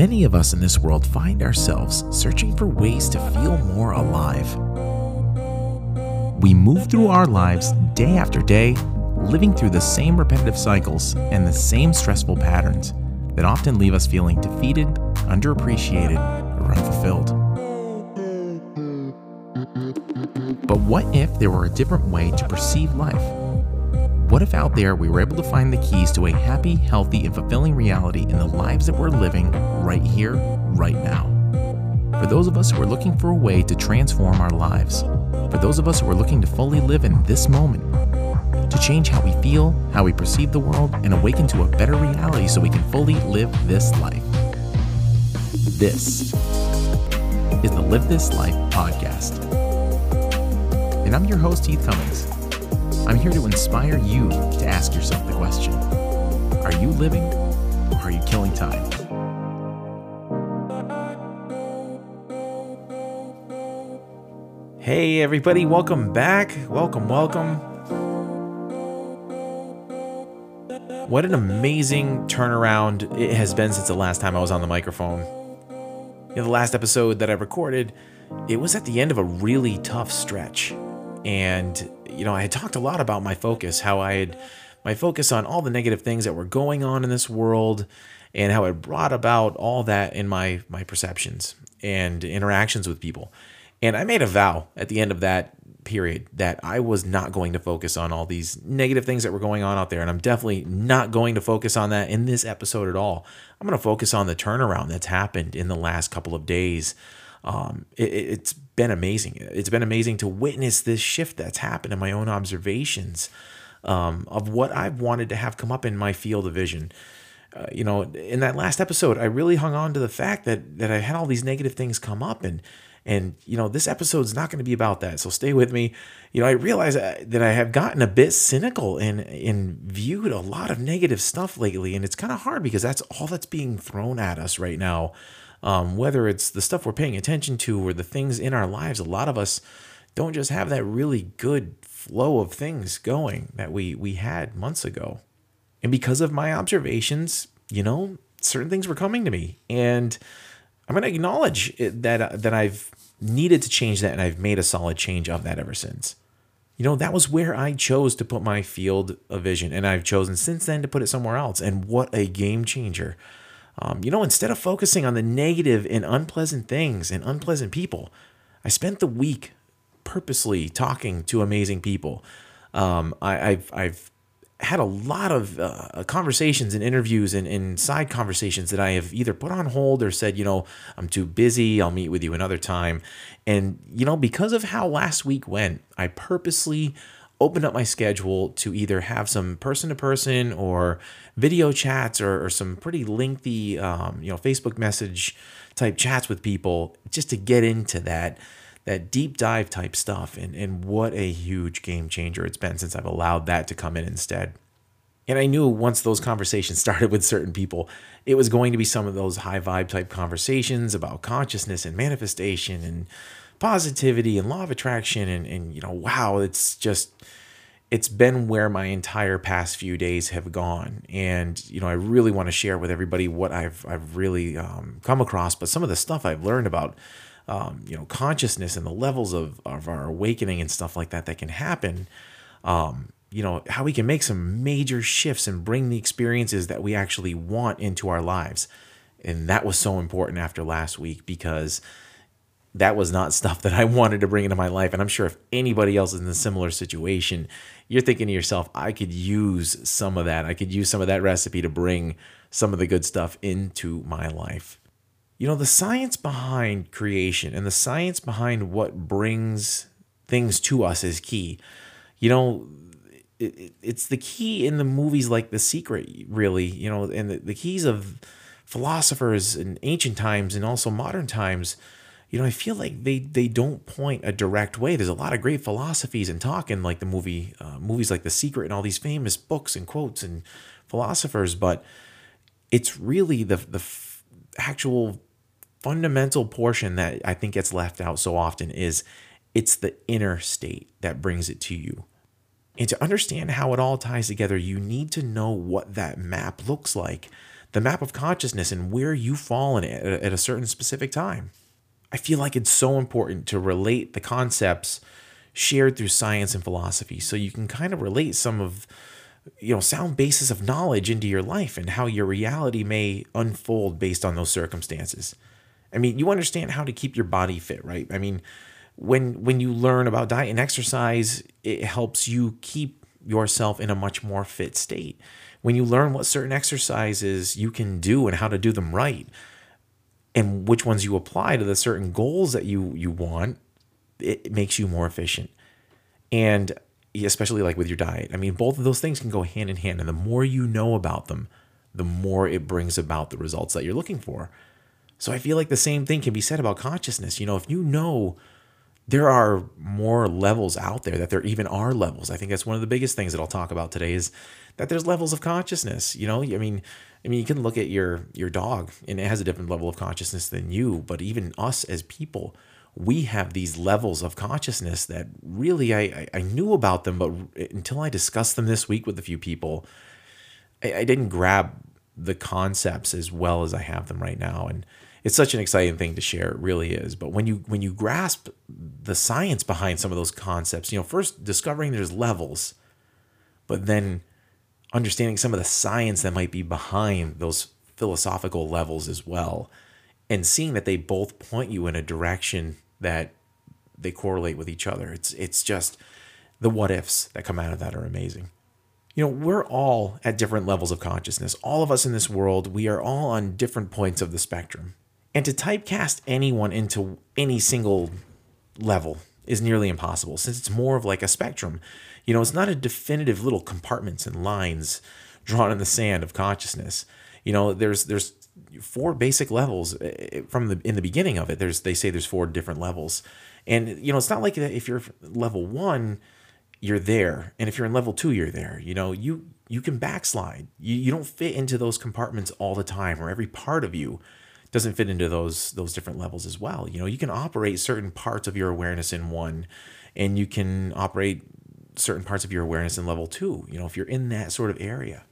Many of us in this world find ourselves searching for ways to feel more alive. We move through our lives day after day, living through the same repetitive cycles and the same stressful patterns that often leave us feeling defeated, underappreciated, or unfulfilled. But what if there were a different way to perceive life? What if out there we were able to find the keys to a happy, healthy, and fulfilling reality in the lives that we're living right here, right now? For those of us who are looking for a way to transform our lives, for those of us who are looking to fully live in this moment, to change how we feel, how we perceive the world, and awaken to a better reality so we can fully live this life. This is the Live This Life podcast. And I'm your host, Heath Cummings. I'm here to inspire you to ask yourself the question Are you living or are you killing time? Hey, everybody, welcome back. Welcome, welcome. What an amazing turnaround it has been since the last time I was on the microphone. You know, the last episode that I recorded, it was at the end of a really tough stretch. And, you know, I had talked a lot about my focus, how I had my focus on all the negative things that were going on in this world and how it brought about all that in my my perceptions and interactions with people. And I made a vow at the end of that period that I was not going to focus on all these negative things that were going on out there. And I'm definitely not going to focus on that in this episode at all. I'm going to focus on the turnaround that's happened in the last couple of days. Um, it, has been amazing. It's been amazing to witness this shift that's happened in my own observations um, of what I've wanted to have come up in my field of vision. Uh, you know, in that last episode, I really hung on to the fact that that I had all these negative things come up and and, you know, this episode's not going to be about that. So stay with me. You know, I realize uh, that I have gotten a bit cynical and, and viewed a lot of negative stuff lately. And it's kind of hard because that's all that's being thrown at us right now. Um, whether it's the stuff we're paying attention to or the things in our lives, a lot of us don't just have that really good flow of things going that we, we had months ago. And because of my observations, you know, certain things were coming to me. And, I'm going to acknowledge that uh, that I've needed to change that and I've made a solid change of that ever since. You know, that was where I chose to put my field of vision, and I've chosen since then to put it somewhere else. And what a game changer! Um, you know, instead of focusing on the negative and unpleasant things and unpleasant people, I spent the week purposely talking to amazing people. Um, I, have I've had a lot of uh, conversations and interviews and, and side conversations that I have either put on hold or said, you know, I'm too busy. I'll meet with you another time. And, you know, because of how last week went, I purposely opened up my schedule to either have some person to person or video chats or, or some pretty lengthy, um, you know, Facebook message type chats with people just to get into that that deep dive type stuff. And, and what a huge game changer it's been since I've allowed that to come in instead. And I knew once those conversations started with certain people, it was going to be some of those high vibe type conversations about consciousness and manifestation and positivity and law of attraction. And, and you know, wow, it's just, it's been where my entire past few days have gone. And, you know, I really want to share with everybody what I've, I've really um, come across, but some of the stuff I've learned about um, you know consciousness and the levels of, of our awakening and stuff like that that can happen um, you know how we can make some major shifts and bring the experiences that we actually want into our lives and that was so important after last week because that was not stuff that I wanted to bring into my life. And I'm sure if anybody else is in a similar situation, you're thinking to yourself, I could use some of that. I could use some of that recipe to bring some of the good stuff into my life you know, the science behind creation and the science behind what brings things to us is key. You know, it, it's the key in the movies like The Secret, really, you know, and the, the keys of philosophers in ancient times and also modern times. You know, I feel like they they don't point a direct way. There's a lot of great philosophies and talk in like the movie uh, movies like The Secret and all these famous books and quotes and philosophers, but it's really the the actual fundamental portion that I think gets left out so often is it's the inner state that brings it to you. And to understand how it all ties together, you need to know what that map looks like. the map of consciousness and where you fall in it at a certain specific time. I feel like it's so important to relate the concepts shared through science and philosophy so you can kind of relate some of you know sound basis of knowledge into your life and how your reality may unfold based on those circumstances. I mean, you understand how to keep your body fit, right? I mean, when when you learn about diet and exercise, it helps you keep yourself in a much more fit state. When you learn what certain exercises you can do and how to do them right, and which ones you apply to the certain goals that you you want, it makes you more efficient. And especially like with your diet. I mean, both of those things can go hand in hand. And the more you know about them, the more it brings about the results that you're looking for. So I feel like the same thing can be said about consciousness. You know, if you know there are more levels out there, that there even are levels. I think that's one of the biggest things that I'll talk about today is that there's levels of consciousness. You know, I mean, I mean, you can look at your your dog and it has a different level of consciousness than you, but even us as people, we have these levels of consciousness that really I, I knew about them, but until I discussed them this week with a few people, I, I didn't grab the concepts as well as I have them right now. And it's such an exciting thing to share. It really is. But when you when you grasp the science behind some of those concepts, you know, first discovering there's levels, but then understanding some of the science that might be behind those philosophical levels as well and seeing that they both point you in a direction that they correlate with each other. It's it's just the what ifs that come out of that are amazing. You know, we're all at different levels of consciousness. All of us in this world, we are all on different points of the spectrum. And to typecast anyone into any single level is nearly impossible since it's more of like a spectrum. You know, it's not a definitive little compartments and lines drawn in the sand of consciousness. You know, there's there's four basic levels eh, eh, from the in the beginning of it. There's they say there's four different levels, and you know it's not like if you're level one, you're there, and if you're in level two, you're there. You know you you can backslide. You you don't fit into those compartments all the time, or every part of you doesn't fit into those those different levels as well. You know you can operate certain parts of your awareness in one, and you can operate certain parts of your awareness in level two. You know if you're in that sort of area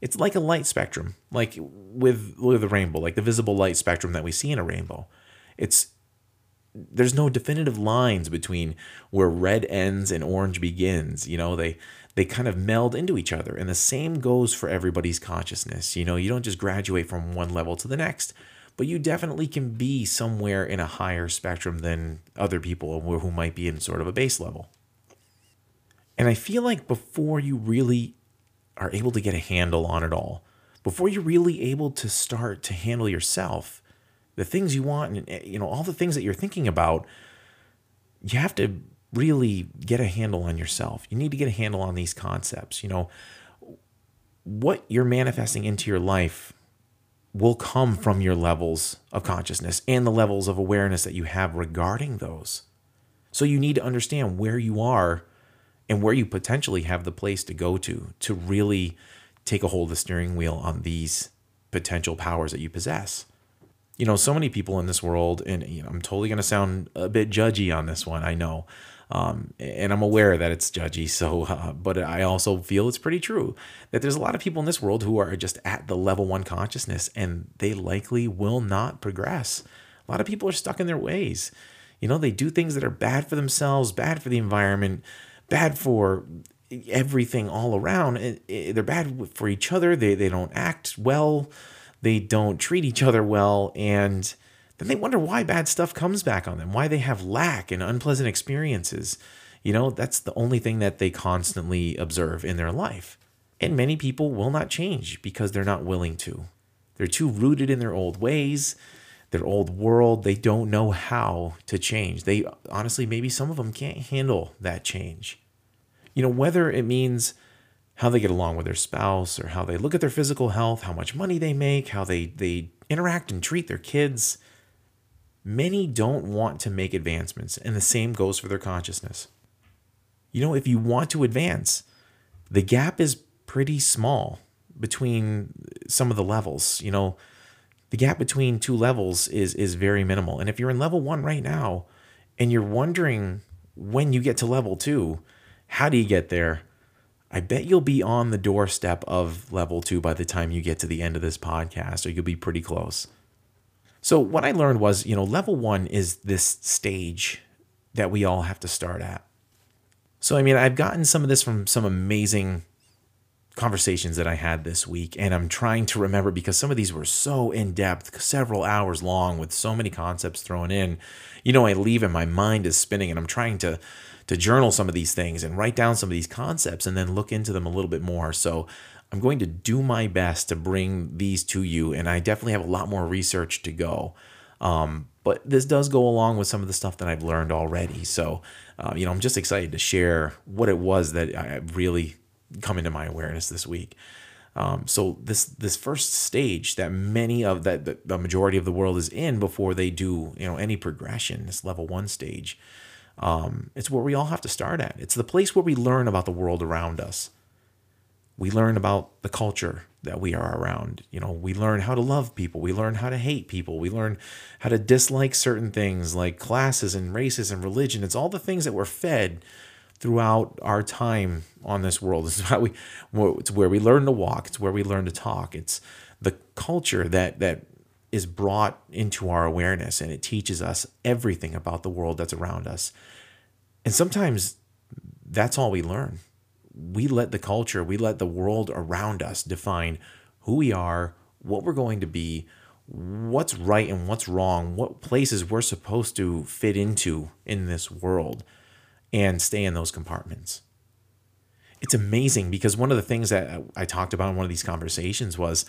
it's like a light spectrum, like with with the rainbow, like the visible light spectrum that we see in a rainbow. It's there's no definitive lines between where red ends and orange begins. You know, they they kind of meld into each other, and the same goes for everybody's consciousness. You know, you don't just graduate from one level to the next, but you definitely can be somewhere in a higher spectrum than other people who might be in sort of a base level. And I feel like before you really are able to get a handle on it all, before you're really able to start to handle yourself, the things you want, and eh, you know all the things that you're thinking about, you have to really get a handle on yourself. You need to get a handle on these concepts. You know, what you're manifesting into your life will come from your levels of consciousness and the levels of awareness that you have regarding those. So you need to understand where you are and where you potentially have the place to go to to really take a hold of the steering wheel on these potential powers that you possess. You know, so many people in this world, and you know, I'm totally going to sound a bit judgy on this one, I know. Um, and I'm aware that it's judgy, so, uh, but I also feel it's pretty true that there's a lot of people in this world who are just at the level one consciousness and they likely will not progress. A lot of people are stuck in their ways. You know, they do things that are bad for themselves, bad for the environment, bad for everything all around. They're bad for each other. They they don't act well. They don't treat each other well, and then they wonder why bad stuff comes back on them. Why they have lack and unpleasant experiences. You know, that's the only thing that they constantly observe in their life. And many people will not change because they're not willing to. They're too rooted in their old ways, their old world. They don't know how to change. They honestly, maybe some of them can't handle that change you know, whether it means how they get along with their spouse or how they look at their physical health, how much money they make, how they, they interact and treat their kids. Many don't want to make advancements, and the same goes for their consciousness. You know, if you want to advance, the gap is pretty small between some of the levels. You know, the gap between two levels is is very minimal. And if you're in level 1 right now and you're wondering when you get to level 2, how do you get there? I bet you'll be on the doorstep of level two by the time you get to the end of this podcast, or you'll be pretty close. So, what I learned was, you know, level one is this stage that we all have to start at. So, I mean, I've gotten some of this from some amazing conversations that I had this week, and I'm trying to remember because some of these were so in depth, several hours long, with so many concepts thrown in. You know, I leave and my mind is spinning, and I'm trying to to journal some of these things and write down some of these concepts and then look into them a little bit more. So I'm going to do my best to bring these to you, and I definitely have a lot more research to go. Um, but this does go along with some of the stuff that I've learned already. So, uh, you know, I'm just excited to share what it was that I really come into my awareness this week. Um, so this this first stage that many of that the, majority of the world is in before they do you know any progression, this level one stage, um, it's where we all have to start at. It's the place where we learn about the world around us. We learn about the culture that we are around. You know, we learn how to love people. We learn how to hate people. We learn how to dislike certain things like classes and races and religion. It's all the things that we're fed throughout our time on this world. Is how we it's where we learn to walk, it's where we learn to talk. It's the culture that that is brought into our awareness and it teaches us everything about the world that's around us. And sometimes that's all we learn. We let the culture, we let the world around us define who we are, what we're going to be, what's right and what's wrong, what places we're supposed to fit into in this world and stay in those compartments. It's amazing because one of the things that I talked about in one of these conversations was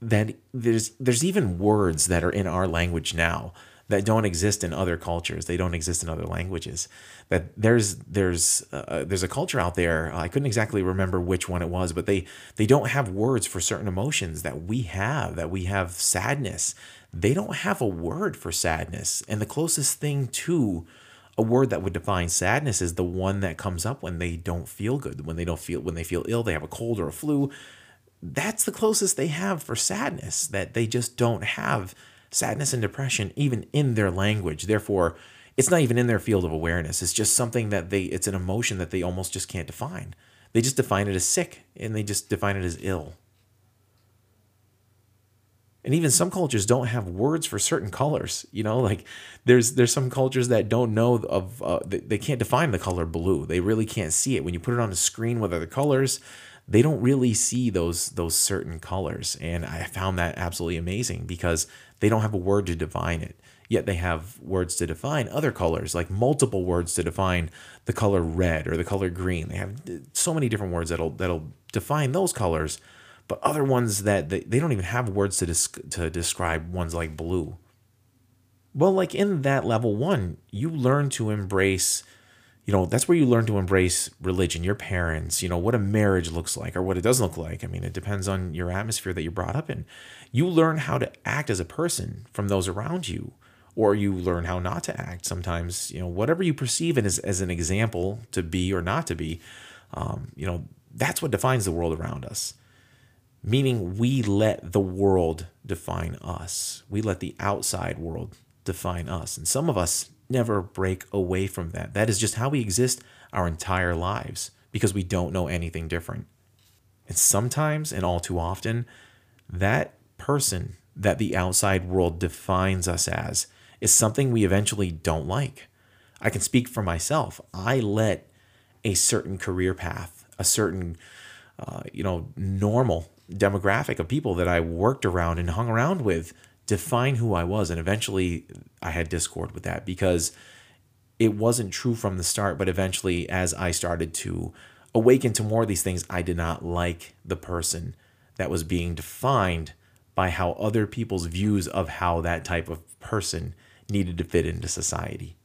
that there's there's even words that are in our language now that don't exist in other cultures. They don't exist in other languages. That there's there's uh, there's a culture out there. I couldn't exactly remember which one it was, but they they don't have words for certain emotions that we have. That we have sadness. They don't have a word for sadness, and the closest thing to a word that would define sadness is the one that comes up when they don't feel good, when they don't feel when they feel ill, they have a cold or a flu. That's the closest they have for sadness, that they just don't have sadness and depression even in their language. Therefore, it's not even in their field of awareness. It's just something that they it's an emotion that they almost just can't define. They just define it as sick and they just define it as ill. And even some cultures don't have words for certain colors. You know, like there's there's some cultures that don't know of uh, they, they can't define the color blue. They really can't see it when you put it on a screen with other colors. They don't really see those those certain colors, and I found that absolutely amazing because they don't have a word to define it. Yet they have words to define other colors, like multiple words to define the color red or the color green. They have uh, so many different words that'll that'll define those colors but other ones that they, they don't even have words to, des- to describe ones like blue. Well, like in that level one, you learn to embrace, you know, that's where you learn to embrace religion, your parents, you know, what a marriage looks like or what it doesn't look like. I mean, it depends on your atmosphere that you're brought up in. You learn how to act as a person from those around you, or you learn how not to act. Sometimes, you know, whatever you perceive it as, as an example to be or not to be, um, you know, that's what defines the world around us meaning we let the world define us. We let the outside world define us. And some of us never break away from that. That is just how we exist our entire lives because we don't know anything different. And sometimes, and all too often, that person that the outside world defines us as is something we eventually don't like. I can speak for myself. I let a certain career path, a certain, uh, you know, normal demographic of people that I worked around and hung around with define who I was. And eventually I had discord with that because it wasn't true from the start. But eventually, as I started to awaken to more of these things, I did not like the person that was being defined by how other people's views of how that type of person needed to fit into society.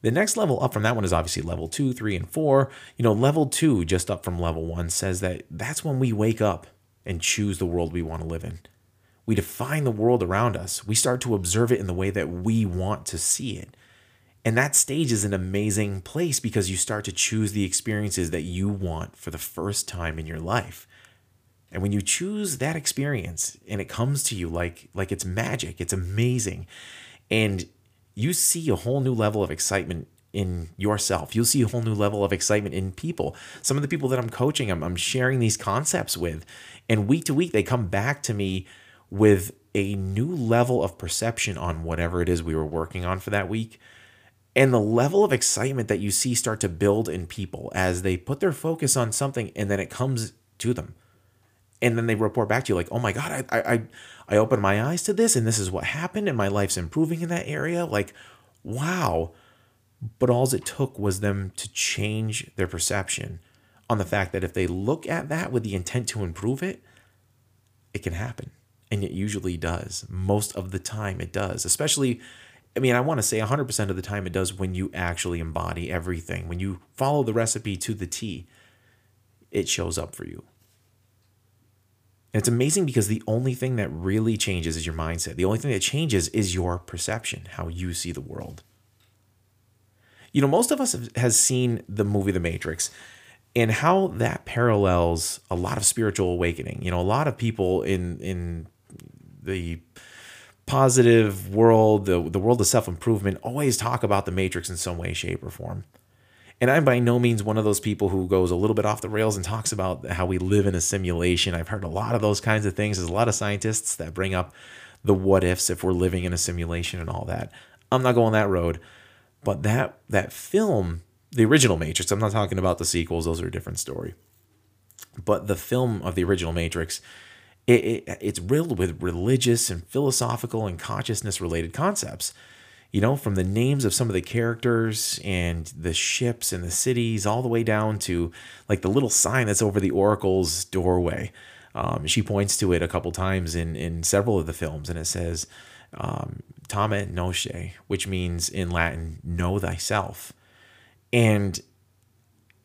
The next level up from that one is obviously level two, three, and four. You know, level two, just up from level one, says that that's when we wake up and choose the world we want to live in. We define the world around us. We start to observe it in the way that we want to see it. And that stage is an amazing place because you start to choose the experiences that you want for the first time in your life. And when you choose that experience and it comes to you like like it's magic, it's amazing. And you see a whole new level of excitement in yourself. You'll see a whole new level of excitement in people. Some of the people that I'm coaching, I'm, I'm sharing these concepts with, and week to week, they come back to me with a new level of perception on whatever it is we were working on for that week. And the level of excitement that you see start to build in people as they put their focus on something and then it comes to them. And then they report back to you like, oh my God, I, I, I opened my eyes to this and this is what happened and my life's improving in that area. Like, wow. But all it took was them to change their perception on the fact that if they look at that with the intent to improve it, it can happen. And it usually does. Most of the time, it does. Especially, I mean, I want to say 100% of the time it does when you actually embody everything. When you follow the recipe to the T, it shows up for you. And it's amazing because the only thing that really changes is your mindset. The only thing that changes is your perception, how you see the world. You know, most of us have, has seen the movie The Matrix and how that parallels a lot of spiritual awakening. You know, a lot of people in in the positive world, the, the world of self improvement, always talk about the matrix in some way, shape, or form. And I'm by no means one of those people who goes a little bit off the rails and talks about how we live in a simulation. I've heard a lot of those kinds of things. There's a lot of scientists that bring up the what ifs if we're living in a simulation and all that. I'm not going that road. But that that film, the original Matrix, I'm not talking about the sequels, those are a different story. But the film of the original Matrix it, it, it's riddled with religious and philosophical and consciousness related concepts. You know, from the names of some of the characters and the ships and the cities, all the way down to like the little sign that's over the Oracle's doorway. Um, she points to it a couple times in, in several of the films, and it says, um, Temet Nosce, which means in Latin, know thyself. And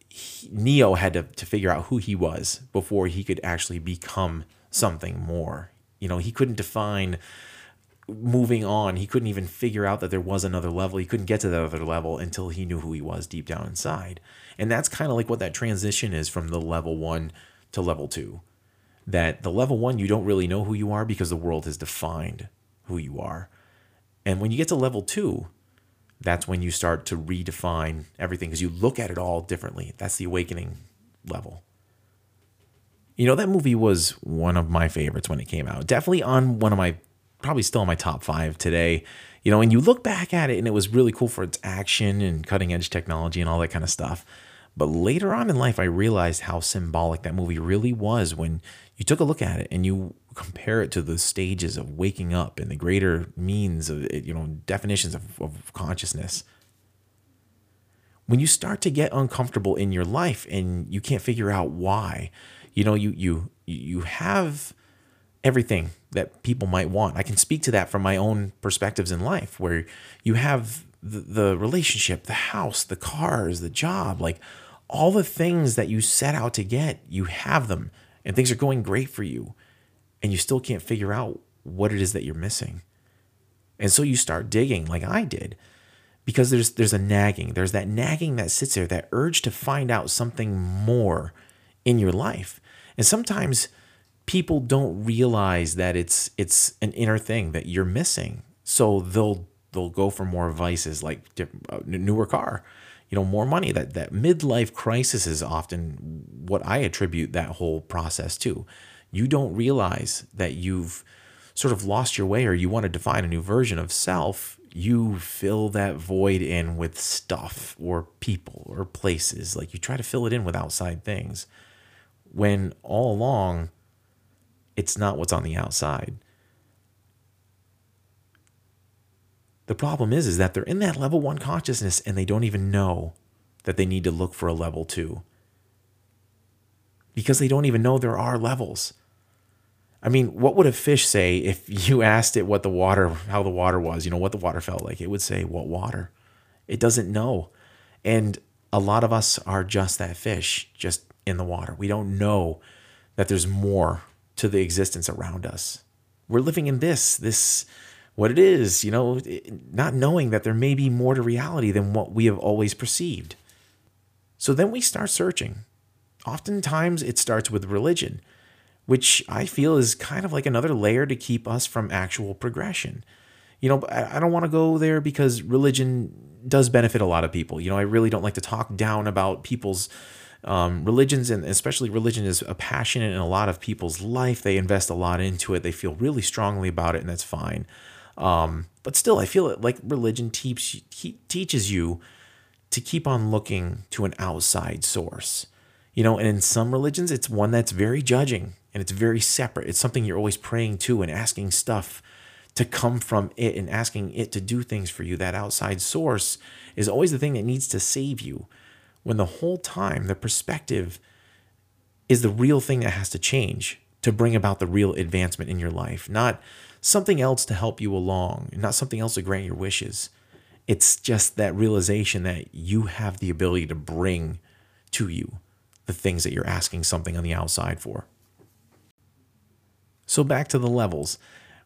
he, Neo had to, to figure out who he was before he could actually become something more. You know, he couldn't define moving on. He couldn't even figure out that there was another level. He couldn't get to that other level until he knew who he was deep down inside. And that's kind of like what that transition is from the level one to level two. That the level one, you don't really know who you are because the world has defined who you are. And when you get to level two, that's when you start to redefine everything because you look at it all differently. That's the awakening level. You know, that movie was one of my favorites when it came out. Definitely on one of my, probably still in my top five today. You know, and you look back at it and it was really cool for its action and cutting edge technology and all that kind of stuff. But later on in life, I realized how symbolic that movie really was when you took a look at it and you compare it to the stages of waking up and the greater means of, you know, definitions of, of consciousness when you start to get uncomfortable in your life and you can't figure out why you know you you you have everything that people might want. I can speak to that from my own perspectives in life where you have the, the relationship the house the cars the job like all the things that you set out to get you have them and things are going great for you and you still can't figure out what it is that you're missing. And so you start digging like i did because there's there's a nagging. There's that nagging that sits there that urge to find out something more in your life and sometimes people don't realize that it's it's an inner thing that you're missing. So they'll they'll go for more vices like a uh, newer car, you know, more money. That that midlife crisis is often what I attribute that whole process to. You don't realize that you've sort of lost your way or you want to define a new version of self, you fill that void in with stuff or people or places. Like you try to fill it in with outside things when all along it's not what's on the outside. The problem is is that they're in that level 1 consciousness and they don't even know that they need to look for a level 2. Because they don't even know there are levels. I mean, what would a fish say if you asked it what the water, how the water was, you know, what the water felt like? It would say, What water? It doesn't know. And a lot of us are just that fish, just in the water. We don't know that there's more to the existence around us. We're living in this, this, what it is, you know, not knowing that there may be more to reality than what we have always perceived. So then we start searching. Oftentimes it starts with religion, which I feel is kind of like another layer to keep us from actual progression. You know, I don't want to go there because religion does benefit a lot of people. You know, I really don't like to talk down about people's um, religions, and especially religion is a passion in a lot of people's life. They invest a lot into it. They feel really strongly about it, and that's fine. Um, but still, I feel like religion teach, teaches you to keep on looking to an outside source. You know, and in some religions, it's one that's very judging and it's very separate. It's something you're always praying to and asking stuff to come from it and asking it to do things for you. That outside source is always the thing that needs to save you. When the whole time the perspective is the real thing that has to change to bring about the real advancement in your life, not something else to help you along, not something else to grant your wishes. It's just that realization that you have the ability to bring to you the things that you're asking something on the outside for. So, back to the levels.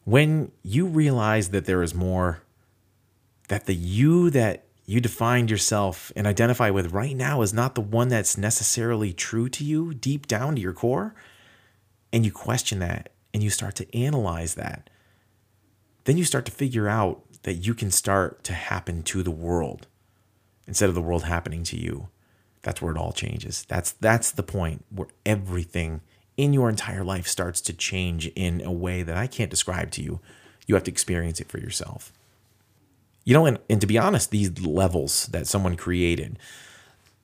When you realize that there is more, that the you that you defined yourself and identify with right now is not the one that's necessarily true to you deep down to your core, and you question that and you start to analyze that, then you start to figure out that you can start to happen to the world instead of the world happening to you. That's where it all changes. That's that's the point where everything in your entire life starts to change in a way that I can't describe to you. You have to experience it for yourself. You know, and, and to be honest, these levels that someone created,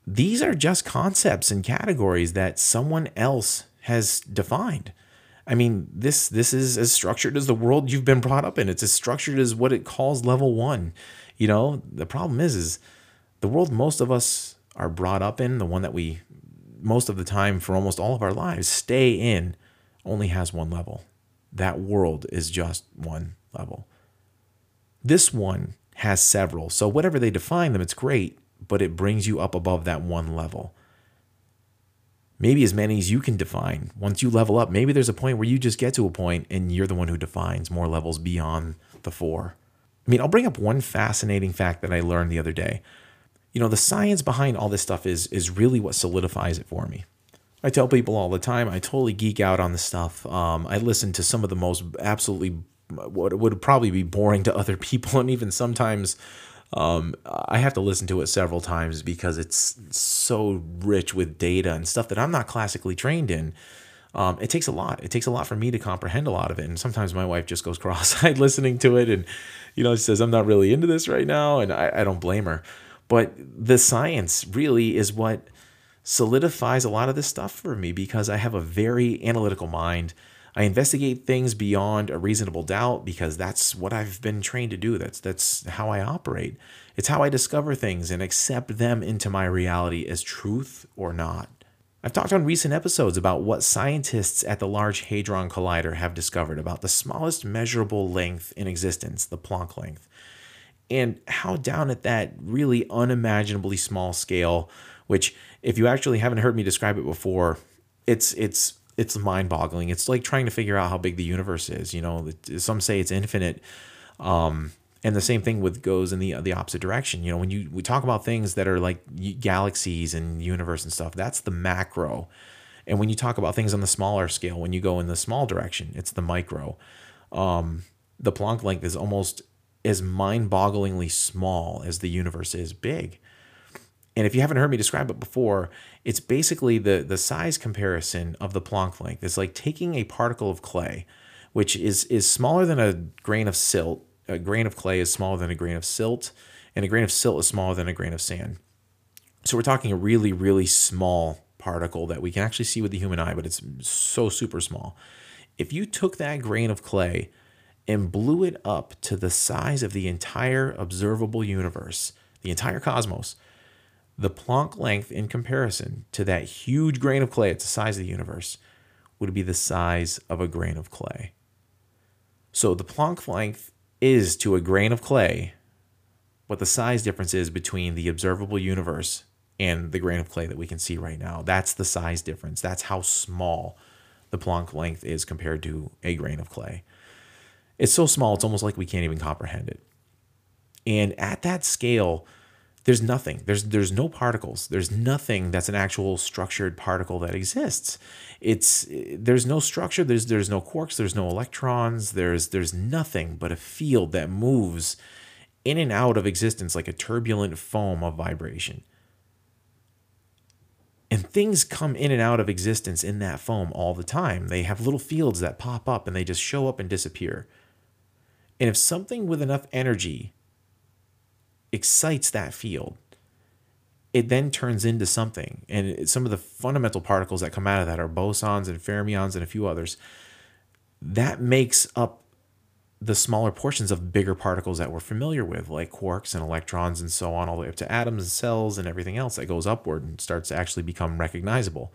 these are just concepts and categories that someone else has defined. I mean, this this is as structured as the world you've been brought up in. It's as structured as what it calls level one. You know, the problem is is the world most of us are brought up in, the one that we most of the time for almost all of our lives stay in, only has one level. That world is just one level. This one has several. So whatever they define them, it's great, but it brings you up above that one level maybe as many as you can define. Once you level up, maybe there's a point where you just get to a point and you're the one who defines more levels beyond the four. I mean, I'll bring up one fascinating fact that I learned the other day. You know, the science behind all this stuff is is really what solidifies it for me. I tell people all the time, I totally geek out on this stuff. Um, I listen to some of the most absolutely what would probably be boring to other people, and even sometimes um, I have to listen to it several times because it's so rich with data and stuff that I'm not classically trained in. Um, it takes a lot. It takes a lot for me to comprehend a lot of it. And sometimes my wife just goes cross-eyed listening to it, and you know, she says, "I'm not really into this right now," and I, I don't blame her. But the science really is what solidifies a lot of this stuff for me because I have a very analytical mind. I investigate things beyond a reasonable doubt because that's what I've been trained to do. That's that's how I operate. It's how I discover things and accept them into my reality as truth or not. I've talked on recent episodes about what scientists at the Large Hadron Collider have discovered about the smallest measurable length in existence, the Planck length, and how down at that really unimaginably small scale, which if you actually haven't heard me describe it before, it's it's it's mind-boggling. It's like trying to figure out how big the universe is. You know, some say it's infinite, um, and the same thing with goes in the the opposite direction. You know, when you we talk about things that are like galaxies and universe and stuff, that's the macro. And when you talk about things on the smaller scale, when you go in the small direction, it's the micro. Um, the Planck length is almost as mind-bogglingly small as the universe is big. And if you haven't heard me describe it before, it's basically the, the size comparison of the Planck length. It's like taking a particle of clay, which is, is smaller than a grain of silt. A grain of clay is smaller than a grain of silt, and a grain of silt is smaller than a grain of sand. So we're talking a really, really small particle that we can actually see with the human eye, but it's so super small. If you took that grain of clay and blew it up to the size of the entire observable universe, the entire cosmos, the Planck length in comparison to that huge grain of clay, it's the size of the universe, would be the size of a grain of clay. So the Planck length is to a grain of clay what the size difference is between the observable universe and the grain of clay that we can see right now. That's the size difference. That's how small the Planck length is compared to a grain of clay. It's so small, it's almost like we can't even comprehend it. And at that scale, there's nothing. There's there's no particles. There's nothing that's an actual structured particle that exists. It's there's no structure. There's there's no quarks. There's no electrons. There's there's nothing but a field that moves in and out of existence like a turbulent foam of vibration. And things come in and out of existence in that foam all the time. They have little fields that pop up and they just show up and disappear. And if something with enough energy excites that field, it then turns into something. And some of the fundamental particles that come out of that are bosons and fermions and a few others. That makes up the smaller portions of bigger particles that we're familiar with, like quarks and electrons and so on, all the way up to atoms and cells and everything else that goes upward and starts to actually become recognizable.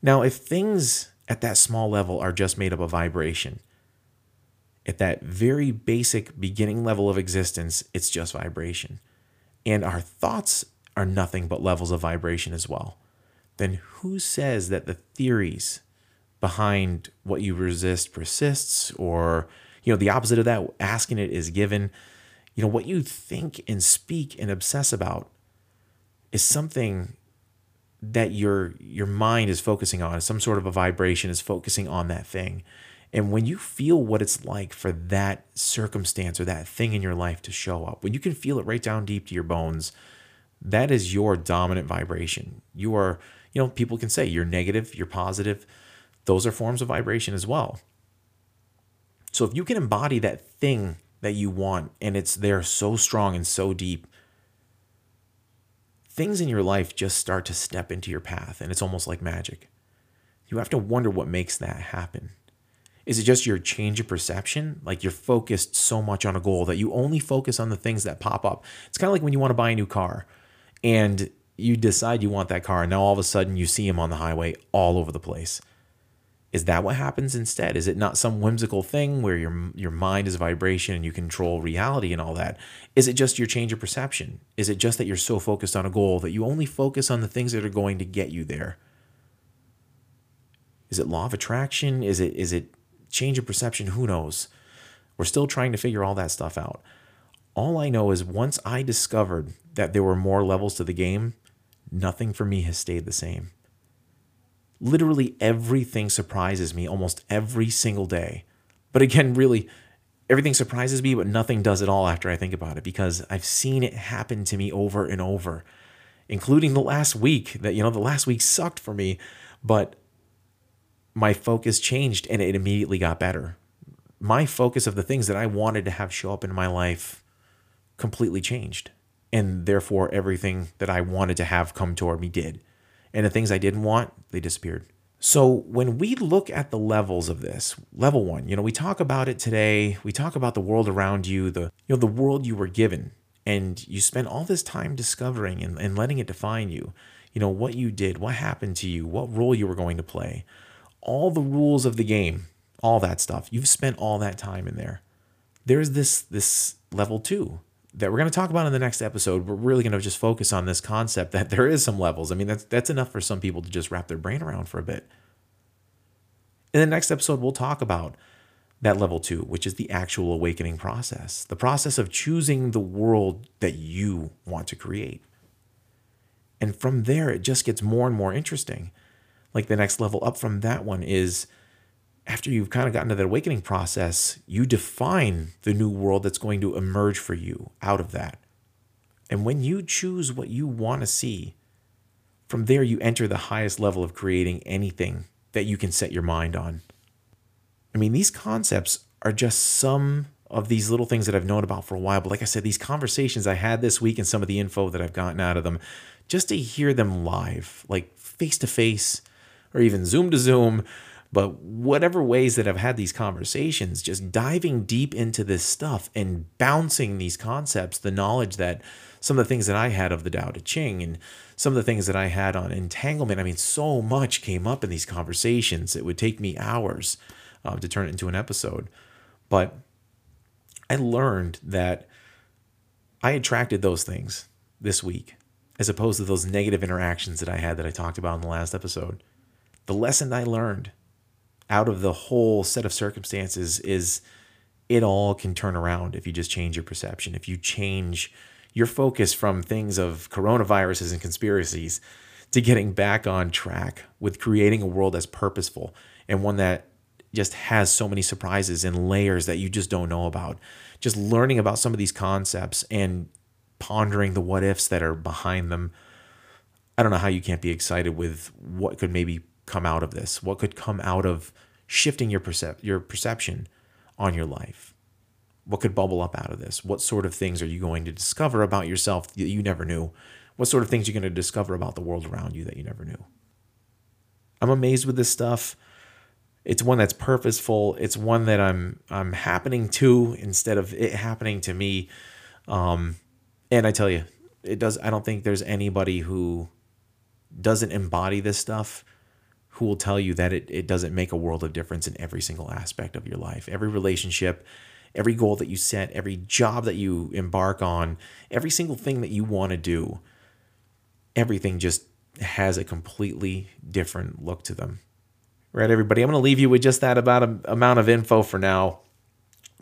Now, if things at that small level are just made up of vibration, at that very basic beginning level of existence, it's just vibration. And our thoughts are nothing but levels of vibration as well. Then who says that the theories behind what you resist persists or you know the opposite of that asking it is given you know what you think and speak and obsess about is something that your your mind is focusing on some sort of a vibration is focusing on that thing and when you feel what it's like for that circumstance or that thing in your life to show up, when you can feel it right down deep to your bones, that is your dominant vibration. You are, you know, people can say you're negative, you're positive. Those are forms of vibration as well. So if you can embody that thing that you want and it's there so strong and so deep, things in your life just start to step into your path and it's almost like magic. You have to wonder what makes that happen. Is it just your change of perception? Like you're focused so much on a goal that you only focus on the things that pop up. It's kind of like when you want to buy a new car and you decide you want that car, and now all of a sudden you see them on the highway all over the place. Is that what happens instead? Is it not some whimsical thing where your your mind is vibration and you control reality and all that? Is it just your change of perception? Is it just that you're so focused on a goal that you only focus on the things that are going to get you there? Is it law of attraction? Is it is it change of perception, who knows? We're still trying to figure all that stuff out. All I know is once I discovered that there were more levels to the game, nothing for me has stayed the same. Literally everything surprises me almost every single day. But again, really, everything surprises me, but nothing does at all after I think about it because I've seen it happen to me over and over, including the last week. That, you know, the last week sucked for me, but my focus changed and it immediately got better. My focus of the things that I wanted to have show up in my life completely changed. And therefore, everything that I wanted to have come toward me did. And the things I didn't want, they disappeared. So when we look at the levels of this, level one, you know, we talk about it today. We talk about the world around you, the you know, the world you were given, and you spend all this time discovering and, and letting it define you. You know, what you did, what happened to you, what role you were going to play all the rules of the game, all that stuff. You've spent all that time in there. There's this this level 2 that we're going to talk about in the next episode. We're really going to just focus on this concept that there is some levels. I mean, that's that's enough for some people to just wrap their brain around for a bit. In the next episode, we'll talk about that level 2, which is the actual awakening process. The process of choosing the world that you want to create. And from there, it just gets more and more interesting like the next level up from that one is after you've kind of gotten to that awakening process, you define the new world that's going to emerge for you out of that. And when you choose what you want to see, from there you enter the highest level of creating anything that you can set your mind on. I mean, these concepts are just some of these little things that I've known about for a while. But like I said, these conversations I had this week and some of the info that I've gotten out of them, just to hear them live, like face to face, or even Zoom to Zoom, but whatever ways that I've had these conversations, just diving deep into this stuff and bouncing these concepts, the knowledge that some of the things that I had of the Tao Te Ching and some of the things that I had on entanglement. I mean, so much came up in these conversations. It would take me hours uh, to turn it into an episode. But I learned that I attracted those things this week as opposed to those negative interactions that I had that I talked about in the last episode the lesson I learned out of the whole set of circumstances is it all can turn around if you just change your perception, if you change your focus from things of coronaviruses and conspiracies to getting back on track with creating a world that's purposeful and one that just has so many surprises and layers that you just don't know about. Just learning about some of these concepts and pondering the what ifs that are behind them. I don't know how you can't be excited with what could maybe come out of this. What could come out of shifting your percep- your perception on your life? What could bubble up out of this? What sort of things are you going to discover about yourself that you never knew? What sort of things are you going to discover about the world around you that you never knew? I'm amazed with this stuff. It's one that's purposeful. It's one that I'm I'm happening to instead of it happening to me. Um, and I tell you, it does. I don't think there's anybody who doesn't embody this stuff who will tell you that it, it doesn't make a world of difference in every single aspect of your life, every relationship, every goal that you set, every job that you embark on, every single thing that you want to do, everything just has a completely different look to them. Right, everybody? I'm going to leave you with just that about a, amount of info for now.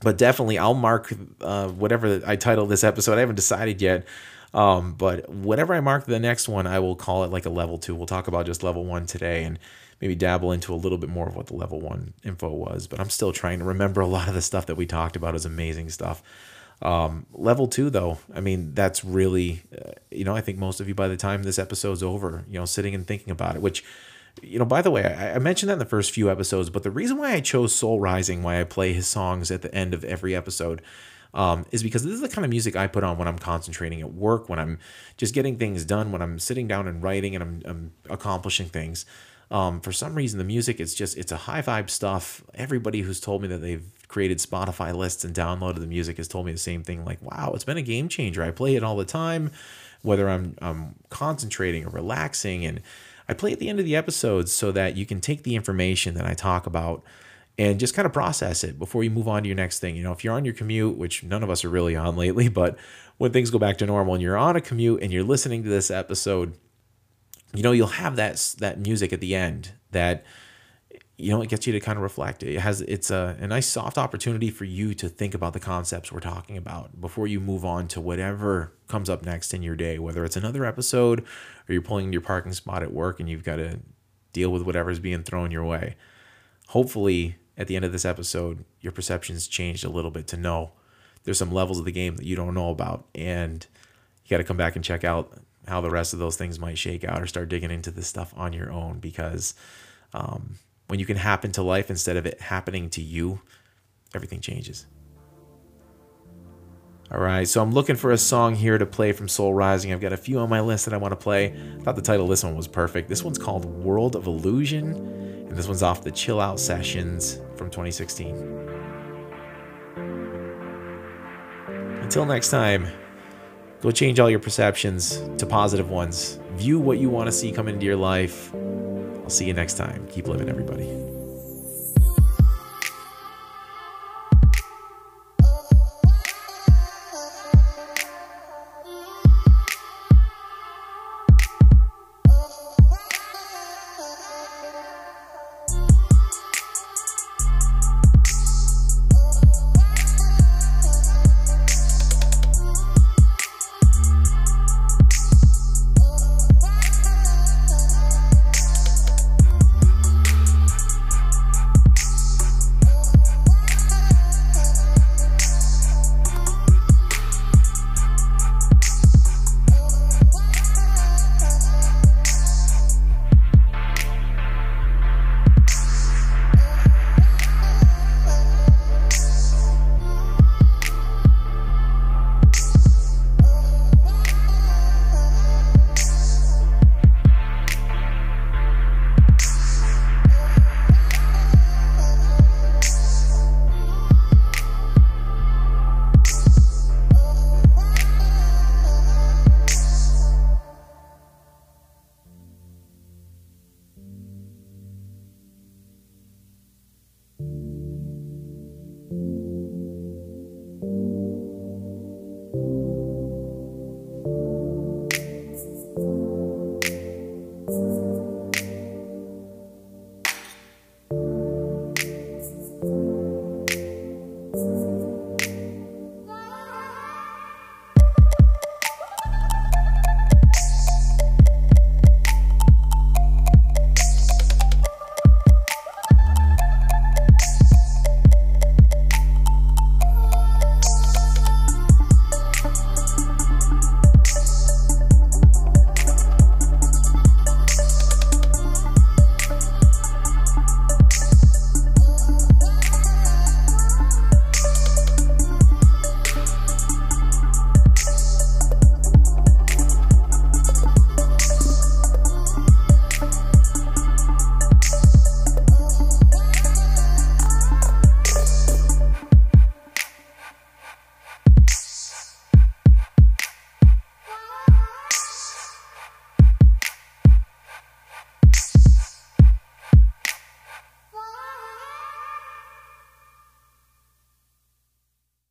But definitely, I'll mark uh, whatever I title this episode. I haven't decided yet. Um, but whatever I mark the next one, I will call it like a level two. We'll talk about just level one today and maybe dabble into a little bit more of what the level one info was. But I'm still trying to remember a lot of the stuff that we talked about is amazing stuff. Um, level two, though, I mean, that's really, uh, you know, I think most of you by the time this episode's over, you know, sitting and thinking about it, which, you know, by the way, I, I mentioned that in the first few episodes, but the reason why I chose Soul Rising, why I play his songs at the end of every episode, um, is because this is the kind of music I put on when I'm concentrating at work, when I'm just getting things done, when I'm sitting down and writing and I'm, I'm accomplishing things. Um, for some reason, the music is just, it's a high vibe stuff. Everybody who's told me that they've created Spotify lists and downloaded the music has told me the same thing. Like, wow, it's been a game changer. I play it all the time, whether I'm, I'm concentrating or relaxing. And I play at the end of the episodes so that you can take the information that I talk about and just kind of process it before you move on to your next thing. You know, if you're on your commute, which none of us are really on lately, but when things go back to normal and you're on a commute and you're listening to this episode, you know, you'll have that that music at the end that you know it gets you to kind of reflect. It has it's a, a nice soft opportunity for you to think about the concepts we're talking about before you move on to whatever comes up next in your day, whether it's another episode or you're pulling your parking spot at work and you've got to deal with whatever's being thrown your way. Hopefully, at the end of this episode, your perceptions changed a little bit to know there's some levels of the game that you don't know about and you got to come back and check out how the rest of those things might shake out or start digging into this stuff on your own because um, when you can happen to life instead of it happening to you, everything changes. All right, so I'm looking for a song here to play from Soul Rising. I've got a few on my list that I want to play. I thought the title of this one was perfect. This one's called World of Illusion, and this one's off the Chill Out Sessions from 2016. Until next time. Go change all your perceptions to positive ones. View what you want to see come into your life. I'll see you next time. Keep living, everybody.